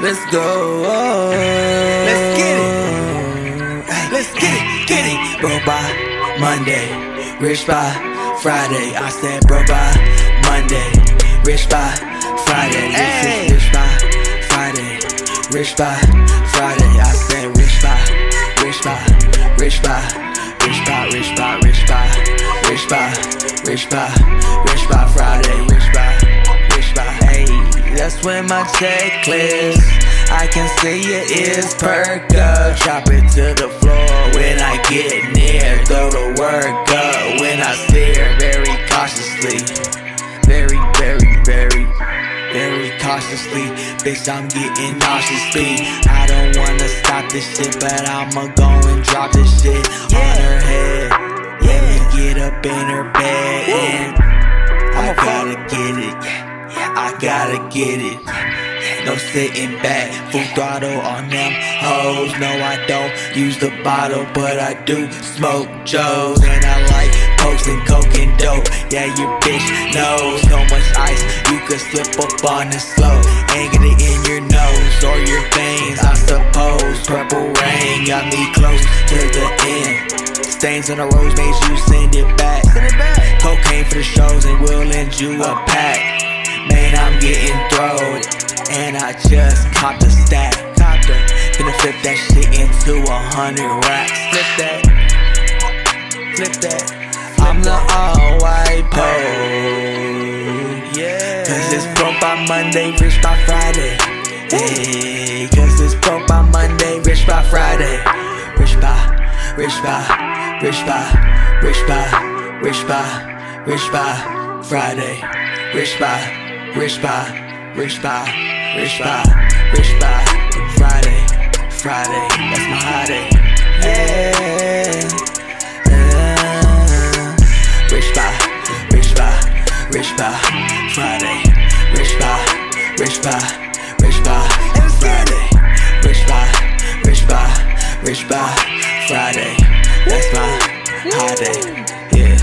Let's go. Let's get it. Hey, Let's get it, get it. Bro by Monday, rich by Friday. I said bro by Monday, rich by Friday. Hey. rich by Friday, rich by Friday. I said rich by, rich by, rich by, rich by, rich by, rich by, rich by, rich by, rich by Friday, when my check clears. I can see your ears perk up. Drop it to the floor when I get near. Throw the work up when I stare very cautiously. Very, very, very, very cautiously. Bitch, I'm getting nauseous speed. I don't wanna stop this shit, but I'ma go and drop this shit on her head. Let me get up in her bed and I gotta get it. Yeah, I gotta get it. No sitting back, full throttle on them hoes. No, I don't use the bottle, but I do smoke Joes. And I like pokes and coke and dope. Yeah, your bitch knows so much ice you could slip up on the and get it in your nose or your veins. I suppose purple rain got me close to the end. Stains on the rose made you send it back. Cocaine for the shows and we'll lend you a pack. Man, Getting throwed. And I just copped a stack. Gonna flip that shit into a hundred racks. Flip that. Flip that. I'm the all white pole. Yeah. Cause it's broke by Monday, rich by Friday. Hey, cause it's broke by Monday, rich by Friday. Rich by, rich by, rich by, rich by, rich by, rich by Friday. Rich by, rich by, rich by, rich by, rich by Friday. Friday, that's my holiday. Yeah. yeah. Rich by, rich by, rich by Friday. Rich by, rich by, rich by Friday. Rich by, rich by, rich by Friday. That's my holiday. Yeah.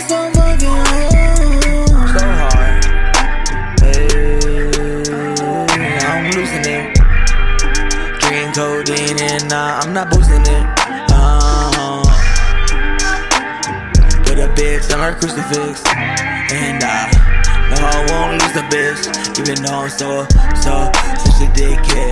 So hard. So hard. Hey, I'm losing it. Drinking codeine and I'm not boosting it. Uh, a bitch her crucifix. And I know I won't lose the bitch. Even though I'm so, so, such a dickhead.